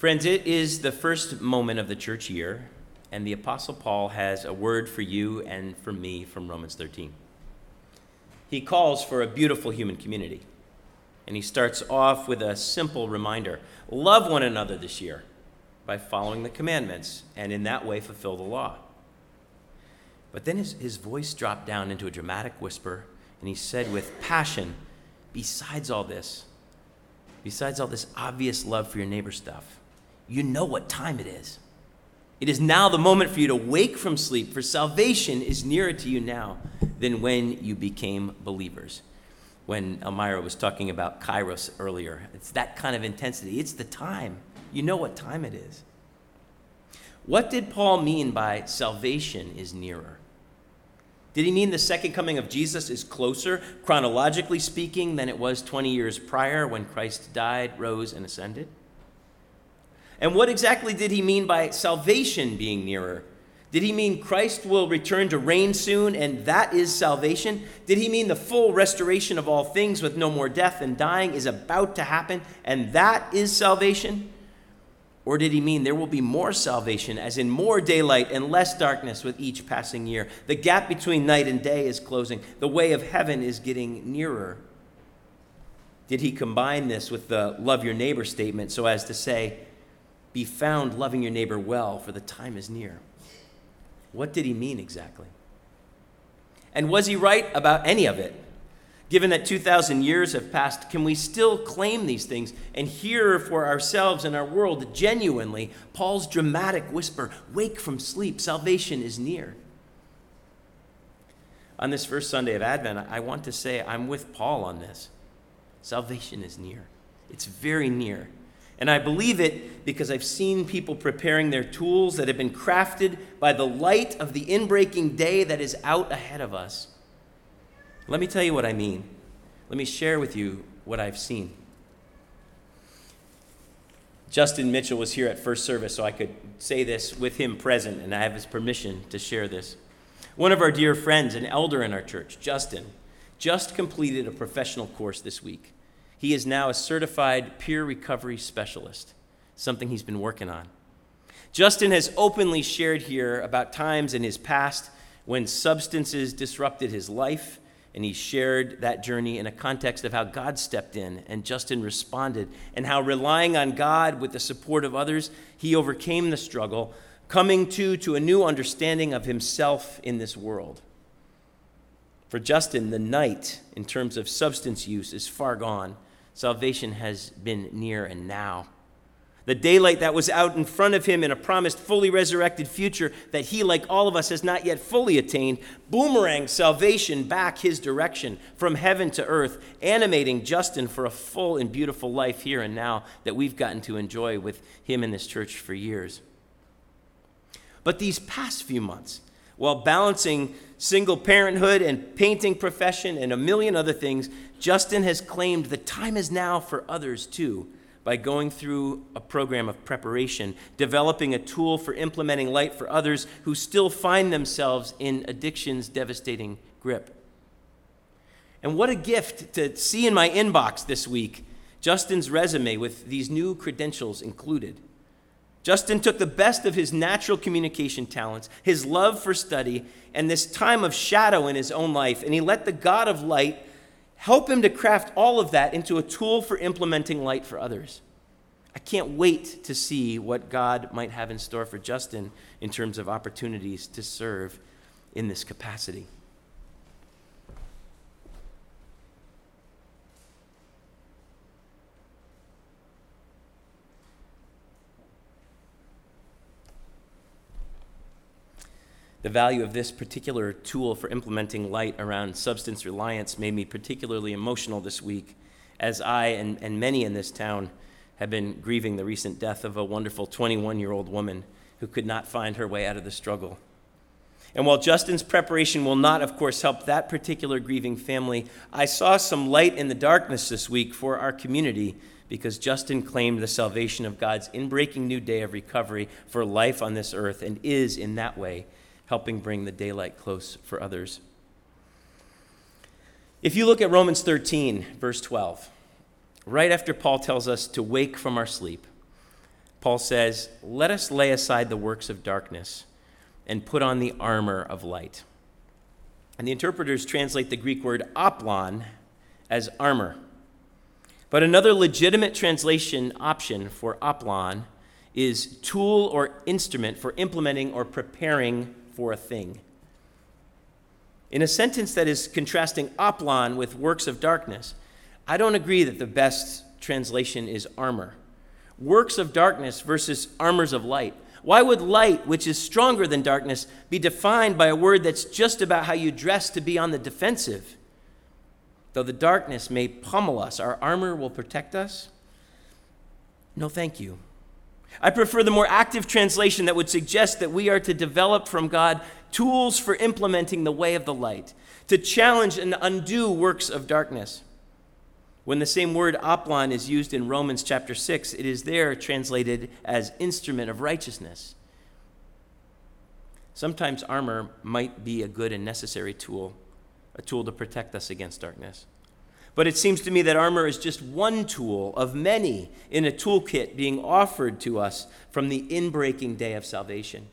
Friends, it is the first moment of the church year, and the Apostle Paul has a word for you and for me from Romans 13. He calls for a beautiful human community, and he starts off with a simple reminder love one another this year by following the commandments, and in that way fulfill the law. But then his, his voice dropped down into a dramatic whisper, and he said with passion, Besides all this, besides all this obvious love for your neighbor stuff, you know what time it is. It is now the moment for you to wake from sleep, for salvation is nearer to you now than when you became believers. When Elmira was talking about kairos earlier, it's that kind of intensity. It's the time. You know what time it is. What did Paul mean by salvation is nearer? Did he mean the second coming of Jesus is closer, chronologically speaking, than it was 20 years prior when Christ died, rose, and ascended? And what exactly did he mean by salvation being nearer? Did he mean Christ will return to reign soon and that is salvation? Did he mean the full restoration of all things with no more death and dying is about to happen and that is salvation? Or did he mean there will be more salvation, as in more daylight and less darkness with each passing year? The gap between night and day is closing, the way of heaven is getting nearer. Did he combine this with the love your neighbor statement so as to say, be found loving your neighbor well, for the time is near. What did he mean exactly? And was he right about any of it? Given that 2,000 years have passed, can we still claim these things and hear for ourselves and our world genuinely Paul's dramatic whisper Wake from sleep, salvation is near? On this first Sunday of Advent, I want to say I'm with Paul on this. Salvation is near, it's very near. And I believe it because I've seen people preparing their tools that have been crafted by the light of the inbreaking day that is out ahead of us. Let me tell you what I mean. Let me share with you what I've seen. Justin Mitchell was here at first service, so I could say this with him present, and I have his permission to share this. One of our dear friends, an elder in our church, Justin, just completed a professional course this week. He is now a certified peer recovery specialist, something he's been working on. Justin has openly shared here about times in his past when substances disrupted his life, and he shared that journey in a context of how God stepped in and Justin responded, and how relying on God with the support of others, he overcame the struggle, coming to to a new understanding of himself in this world. For Justin, the night in terms of substance use is far gone Salvation has been near and now. The daylight that was out in front of him in a promised fully resurrected future that he, like all of us, has not yet fully attained, boomerang salvation back his direction from heaven to earth, animating Justin for a full and beautiful life here and now that we've gotten to enjoy with him in this church for years. But these past few months, while balancing single parenthood and painting profession and a million other things, Justin has claimed the time is now for others too by going through a program of preparation, developing a tool for implementing light for others who still find themselves in addiction's devastating grip. And what a gift to see in my inbox this week Justin's resume with these new credentials included. Justin took the best of his natural communication talents, his love for study, and this time of shadow in his own life, and he let the God of light help him to craft all of that into a tool for implementing light for others. I can't wait to see what God might have in store for Justin in terms of opportunities to serve in this capacity. The value of this particular tool for implementing light around substance reliance made me particularly emotional this week as I and, and many in this town have been grieving the recent death of a wonderful 21 year old woman who could not find her way out of the struggle. And while Justin's preparation will not, of course, help that particular grieving family, I saw some light in the darkness this week for our community because Justin claimed the salvation of God's inbreaking new day of recovery for life on this earth and is, in that way, helping bring the daylight close for others. If you look at Romans 13, verse 12, right after Paul tells us to wake from our sleep, Paul says, Let us lay aside the works of darkness and put on the armor of light. And the interpreters translate the Greek word oplon as armor. But another legitimate translation option for oplon is tool or instrument for implementing or preparing for a thing. In a sentence that is contrasting oplon with works of darkness, I don't agree that the best translation is armor. Works of darkness versus armors of light. Why would light, which is stronger than darkness, be defined by a word that's just about how you dress to be on the defensive? Though the darkness may pummel us, our armor will protect us? No, thank you. I prefer the more active translation that would suggest that we are to develop from God tools for implementing the way of the light, to challenge and undo works of darkness. When the same word oplon is used in Romans chapter 6, it is there translated as instrument of righteousness. Sometimes armor might be a good and necessary tool, a tool to protect us against darkness. But it seems to me that armor is just one tool of many in a toolkit being offered to us from the inbreaking day of salvation.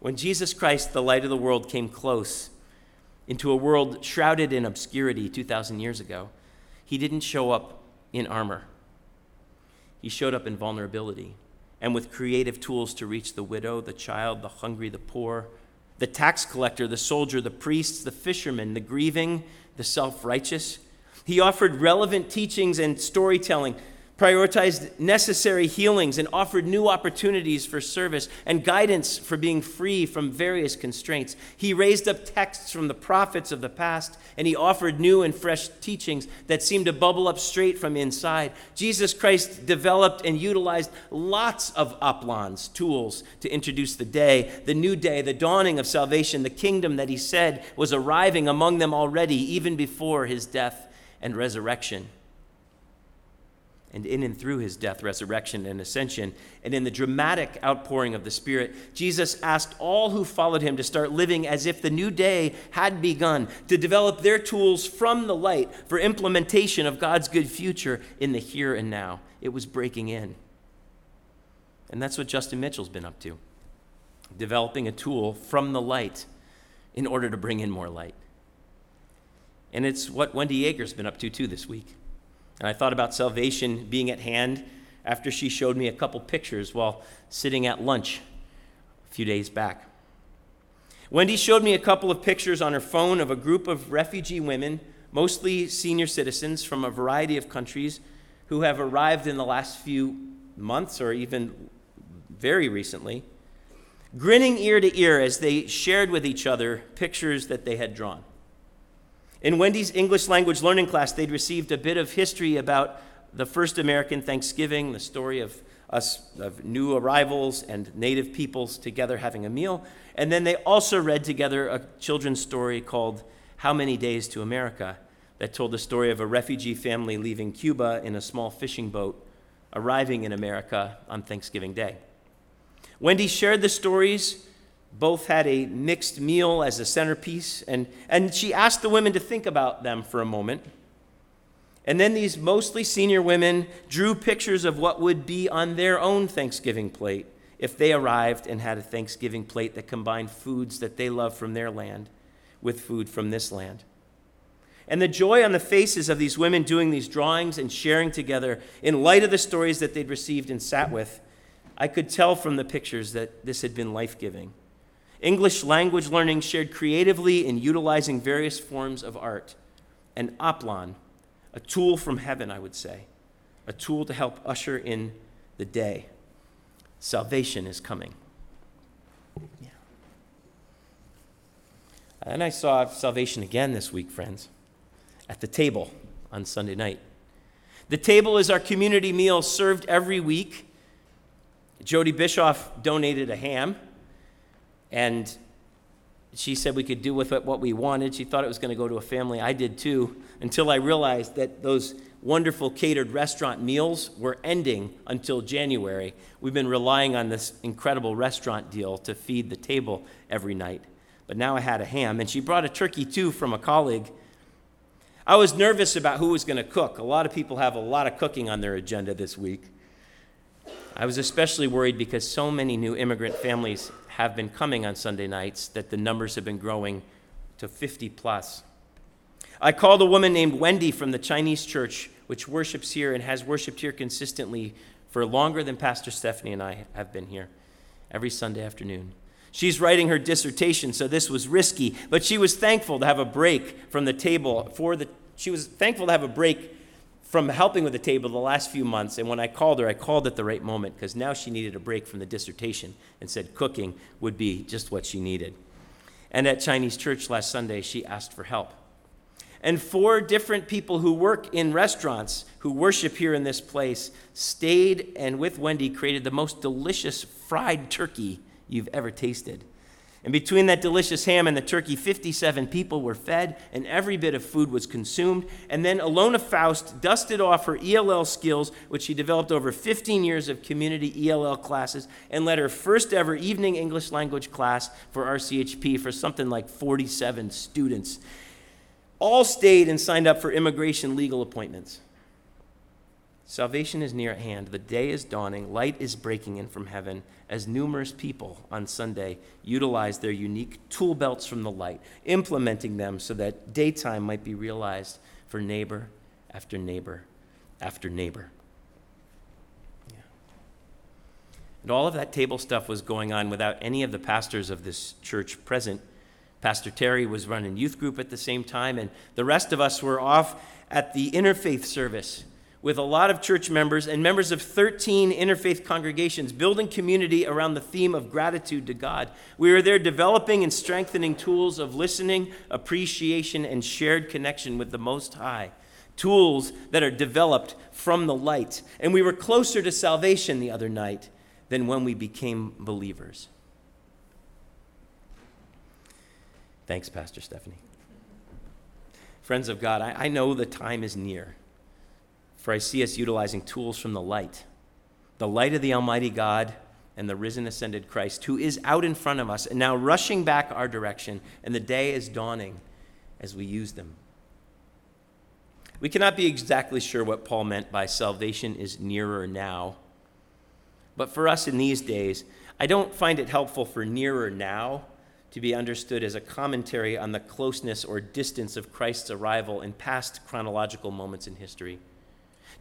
When Jesus Christ, the light of the world, came close into a world shrouded in obscurity 2,000 years ago, he didn't show up in armor. He showed up in vulnerability and with creative tools to reach the widow, the child, the hungry, the poor, the tax collector, the soldier, the priests, the fisherman, the grieving, the self righteous. He offered relevant teachings and storytelling prioritized necessary healings, and offered new opportunities for service and guidance for being free from various constraints. He raised up texts from the prophets of the past, and he offered new and fresh teachings that seemed to bubble up straight from inside. Jesus Christ developed and utilized lots of oplons, tools to introduce the day, the new day, the dawning of salvation, the kingdom that he said was arriving among them already, even before his death and resurrection and in and through his death, resurrection, and ascension, and in the dramatic outpouring of the Spirit, Jesus asked all who followed him to start living as if the new day had begun, to develop their tools from the light for implementation of God's good future in the here and now. It was breaking in. And that's what Justin Mitchell's been up to developing a tool from the light in order to bring in more light. And it's what Wendy Yeager's been up to too this week. And I thought about salvation being at hand after she showed me a couple pictures while sitting at lunch a few days back. Wendy showed me a couple of pictures on her phone of a group of refugee women, mostly senior citizens from a variety of countries, who have arrived in the last few months or even very recently, grinning ear to ear as they shared with each other pictures that they had drawn. In Wendy's English language learning class, they'd received a bit of history about the first American Thanksgiving, the story of us, of new arrivals and native peoples together having a meal. And then they also read together a children's story called How Many Days to America that told the story of a refugee family leaving Cuba in a small fishing boat, arriving in America on Thanksgiving Day. Wendy shared the stories both had a mixed meal as a centerpiece, and, and she asked the women to think about them for a moment. And then these mostly senior women drew pictures of what would be on their own Thanksgiving plate if they arrived and had a Thanksgiving plate that combined foods that they love from their land with food from this land. And the joy on the faces of these women doing these drawings and sharing together in light of the stories that they'd received and sat with, I could tell from the pictures that this had been life giving. English language learning shared creatively in utilizing various forms of art. And Oplon, a tool from heaven, I would say, a tool to help usher in the day. Salvation is coming. Yeah. And I saw salvation again this week, friends, at the table on Sunday night. The table is our community meal served every week. Jody Bischoff donated a ham and she said we could do with it what we wanted. She thought it was going to go to a family. I did too, until I realized that those wonderful catered restaurant meals were ending until January. We've been relying on this incredible restaurant deal to feed the table every night. But now I had a ham, and she brought a turkey too from a colleague. I was nervous about who was going to cook. A lot of people have a lot of cooking on their agenda this week. I was especially worried because so many new immigrant families have been coming on Sunday nights that the numbers have been growing to 50 plus. I called a woman named Wendy from the Chinese church, which worships here and has worshiped here consistently for longer than Pastor Stephanie and I have been here every Sunday afternoon. She's writing her dissertation, so this was risky, but she was thankful to have a break from the table for the she was thankful to have a break from helping with the table the last few months. And when I called her, I called at the right moment because now she needed a break from the dissertation and said cooking would be just what she needed. And at Chinese church last Sunday, she asked for help. And four different people who work in restaurants, who worship here in this place, stayed and with Wendy created the most delicious fried turkey you've ever tasted. And between that delicious ham and the turkey, 57 people were fed, and every bit of food was consumed. And then Alona Faust dusted off her ELL skills, which she developed over 15 years of community ELL classes, and led her first ever evening English language class for RCHP for something like 47 students. All stayed and signed up for immigration legal appointments. Salvation is near at hand. The day is dawning. Light is breaking in from heaven as numerous people on Sunday utilize their unique tool belts from the light, implementing them so that daytime might be realized for neighbor after neighbor after neighbor. Yeah. And all of that table stuff was going on without any of the pastors of this church present. Pastor Terry was running youth group at the same time, and the rest of us were off at the interfaith service with a lot of church members and members of 13 interfaith congregations, building community around the theme of gratitude to God. We are there developing and strengthening tools of listening, appreciation, and shared connection with the Most High. Tools that are developed from the light. And we were closer to salvation the other night than when we became believers. Thanks, Pastor Stephanie. Friends of God, I, I know the time is near for I see us utilizing tools from the light the light of the Almighty God and the risen, ascended Christ, who is out in front of us and now rushing back our direction, and the day is dawning as we use them. We cannot be exactly sure what Paul meant by salvation is nearer now. But for us in these days, I don't find it helpful for nearer now to be understood as a commentary on the closeness or distance of Christ's arrival in past chronological moments in history.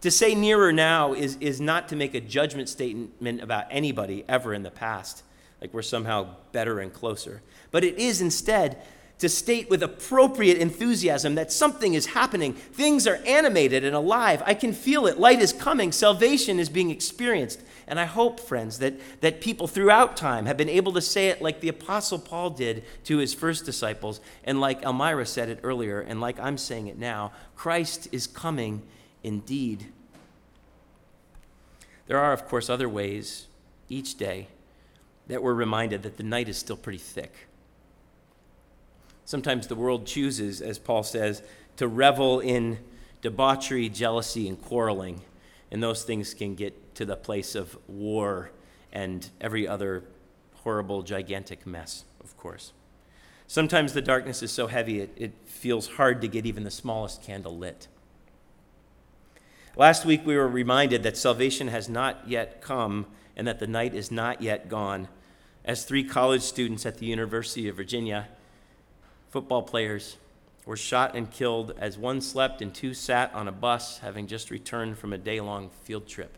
To say nearer now is, is not to make a judgment statement about anybody ever in the past, like we're somehow better and closer. But it is instead to state with appropriate enthusiasm that something is happening. Things are animated and alive. I can feel it. Light is coming. Salvation is being experienced. And I hope, friends, that, that people throughout time have been able to say it like the Apostle Paul did to his first disciples, and like Elmira said it earlier, and like I'm saying it now Christ is coming indeed. There are, of course, other ways each day that we're reminded that the night is still pretty thick. Sometimes the world chooses, as Paul says, to revel in debauchery, jealousy, and quarreling, and those things can get to the place of war and every other horrible, gigantic mess, of course. Sometimes the darkness is so heavy it, it feels hard to get even the smallest candle lit. Last week, we were reminded that salvation has not yet come and that the night is not yet gone. As three college students at the University of Virginia, football players, were shot and killed as one slept and two sat on a bus having just returned from a day long field trip.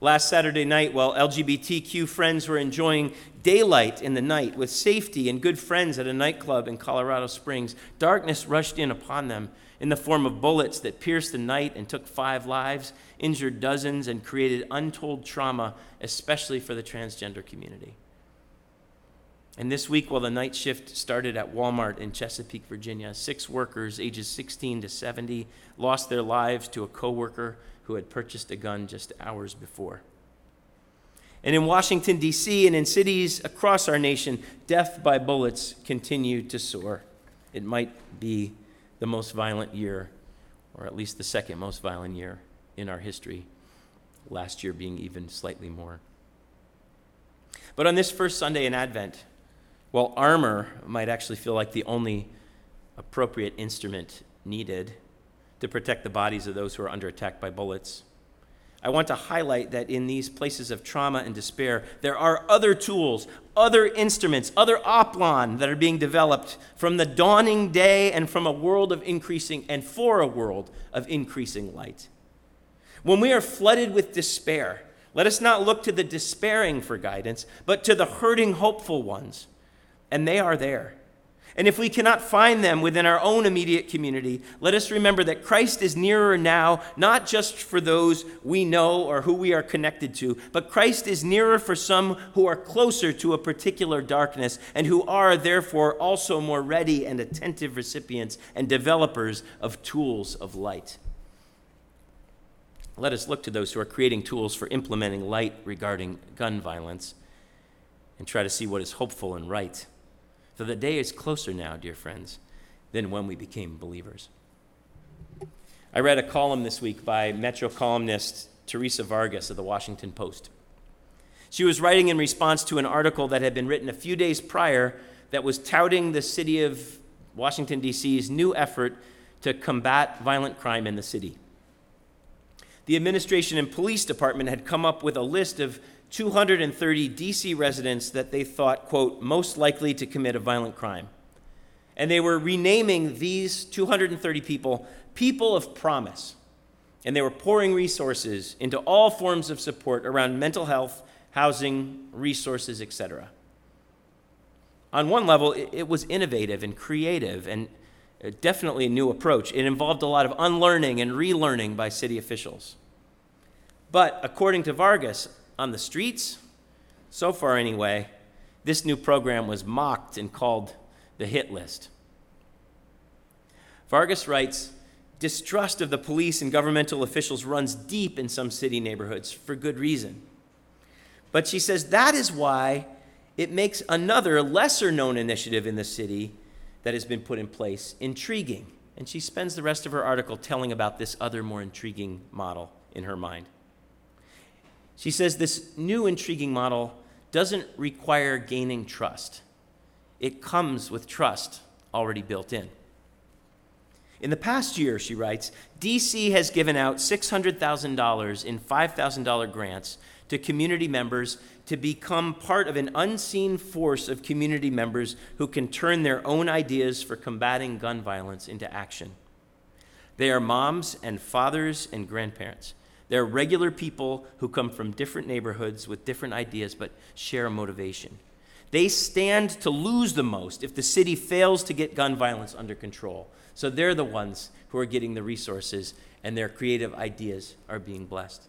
Last Saturday night, while LGBTQ friends were enjoying daylight in the night with safety and good friends at a nightclub in Colorado Springs, darkness rushed in upon them in the form of bullets that pierced the night and took five lives, injured dozens, and created untold trauma, especially for the transgender community. And this week, while the night shift started at Walmart in Chesapeake, Virginia, six workers ages 16 to 70 lost their lives to a coworker who had purchased a gun just hours before. And in Washington, D.C., and in cities across our nation, death by bullets continued to soar. It might be the most violent year, or at least the second most violent year in our history, last year being even slightly more. But on this first Sunday in Advent, while armor might actually feel like the only appropriate instrument needed to protect the bodies of those who are under attack by bullets, I want to highlight that in these places of trauma and despair, there are other tools, other instruments, other oplon that are being developed from the dawning day and from a world of increasing and for a world of increasing light. When we are flooded with despair, let us not look to the despairing for guidance, but to the hurting, hopeful ones. And they are there. And if we cannot find them within our own immediate community, let us remember that Christ is nearer now, not just for those we know or who we are connected to, but Christ is nearer for some who are closer to a particular darkness and who are, therefore, also more ready and attentive recipients and developers of tools of light. Let us look to those who are creating tools for implementing light regarding gun violence and try to see what is hopeful and right. So the day is closer now, dear friends, than when we became believers. I read a column this week by Metro columnist Theresa Vargas of the Washington Post. She was writing in response to an article that had been written a few days prior that was touting the city of Washington, D.C.'s new effort to combat violent crime in the city. The administration and police department had come up with a list of 230 DC residents that they thought, quote, most likely to commit a violent crime. And they were renaming these 230 people people of promise. And they were pouring resources into all forms of support around mental health, housing, resources, etc. On one level, it was innovative and creative and uh, definitely a new approach. It involved a lot of unlearning and relearning by city officials. But according to Vargas, on the streets, so far anyway, this new program was mocked and called the hit list. Vargas writes distrust of the police and governmental officials runs deep in some city neighborhoods for good reason. But she says that is why it makes another lesser known initiative in the city that has been put in place intriguing. And she spends the rest of her article telling about this other more intriguing model in her mind. She says this new intriguing model doesn't require gaining trust, it comes with trust already built in. In the past year, she writes, DC has given out $600,000 in $5,000 grants to community members to become part of an unseen force of community members who can turn their own ideas for combating gun violence into action. They are moms and fathers and grandparents. They're regular people who come from different neighborhoods with different ideas but share a motivation. They stand to lose the most if the city fails to get gun violence under control. So they're the ones who are getting the resources and their creative ideas are being blessed.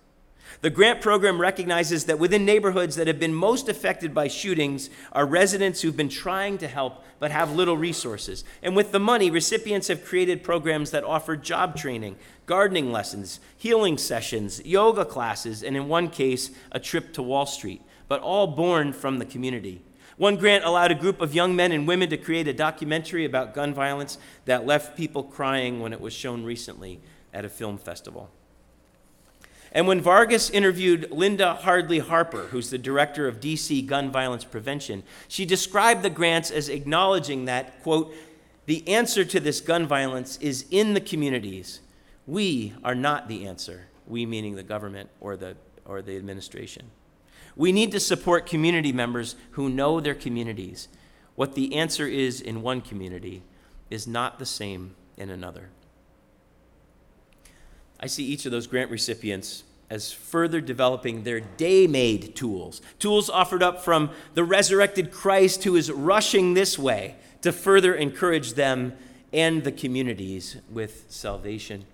The grant program recognizes that within neighborhoods that have been most affected by shootings are residents who've been trying to help but have little resources. And with the money, recipients have created programs that offer job training, gardening lessons, healing sessions, yoga classes, and in one case, a trip to Wall Street, but all born from the community. One grant allowed a group of young men and women to create a documentary about gun violence that left people crying when it was shown recently at a film festival. And when Vargas interviewed Linda Harllee Harper, who's the director of DC Gun Violence Prevention, she described the grants as acknowledging that, quote, the answer to this gun violence is in the communities. We are not the answer, we meaning the government or the, or the administration. We need to support community members who know their communities. What the answer is in one community is not the same in another. I see each of those grant recipients as further developing their day made tools, tools offered up from the resurrected Christ who is rushing this way to further encourage them and the communities with salvation.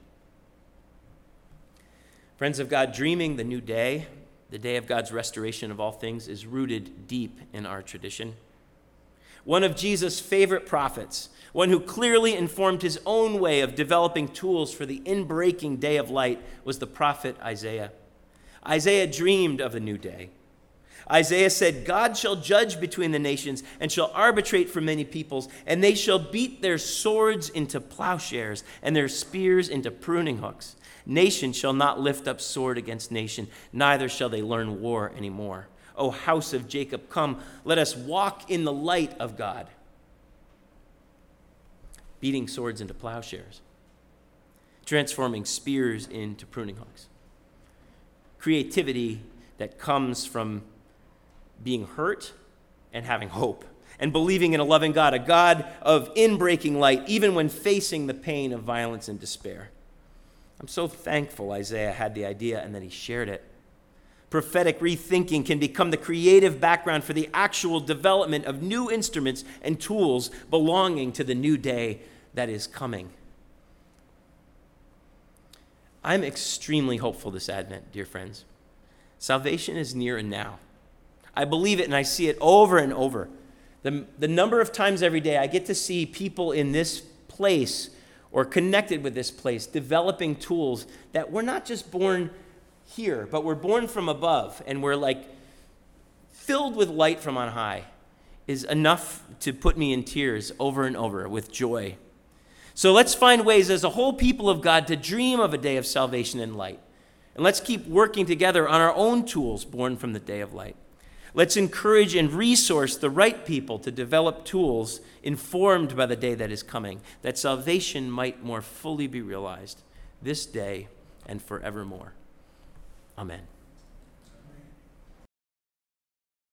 Friends of God, dreaming the new day, the day of God's restoration of all things, is rooted deep in our tradition. One of Jesus' favorite prophets, one who clearly informed his own way of developing tools for the inbreaking day of light, was the prophet Isaiah. Isaiah dreamed of a new day. Isaiah said, God shall judge between the nations and shall arbitrate for many peoples, and they shall beat their swords into plowshares and their spears into pruning hooks. Nation shall not lift up sword against nation, neither shall they learn war anymore. O house of Jacob, come, let us walk in the light of God beating swords into plowshares, transforming spears into pruning hooks. creativity that comes from being hurt and having hope and believing in a loving God, a God of inbreaking light, even when facing the pain of violence and despair. I'm so thankful Isaiah had the idea and that he shared it. Prophetic rethinking can become the creative background for the actual development of new instruments and tools belonging to the new day that is coming. I'm extremely hopeful this Advent, dear friends. Salvation is near and now. I believe it and I see it over and over. The, the number of times every day I get to see people in this place or connected with this place developing tools that we're not just born here, but we're born from above and we're like filled with light from on high is enough to put me in tears over and over with joy. So let's find ways as a whole people of God to dream of a day of salvation and light. And let's keep working together on our own tools born from the day of light. Let's encourage and resource the right people to develop tools informed by the day that is coming, that salvation might more fully be realized this day and forevermore. Amen.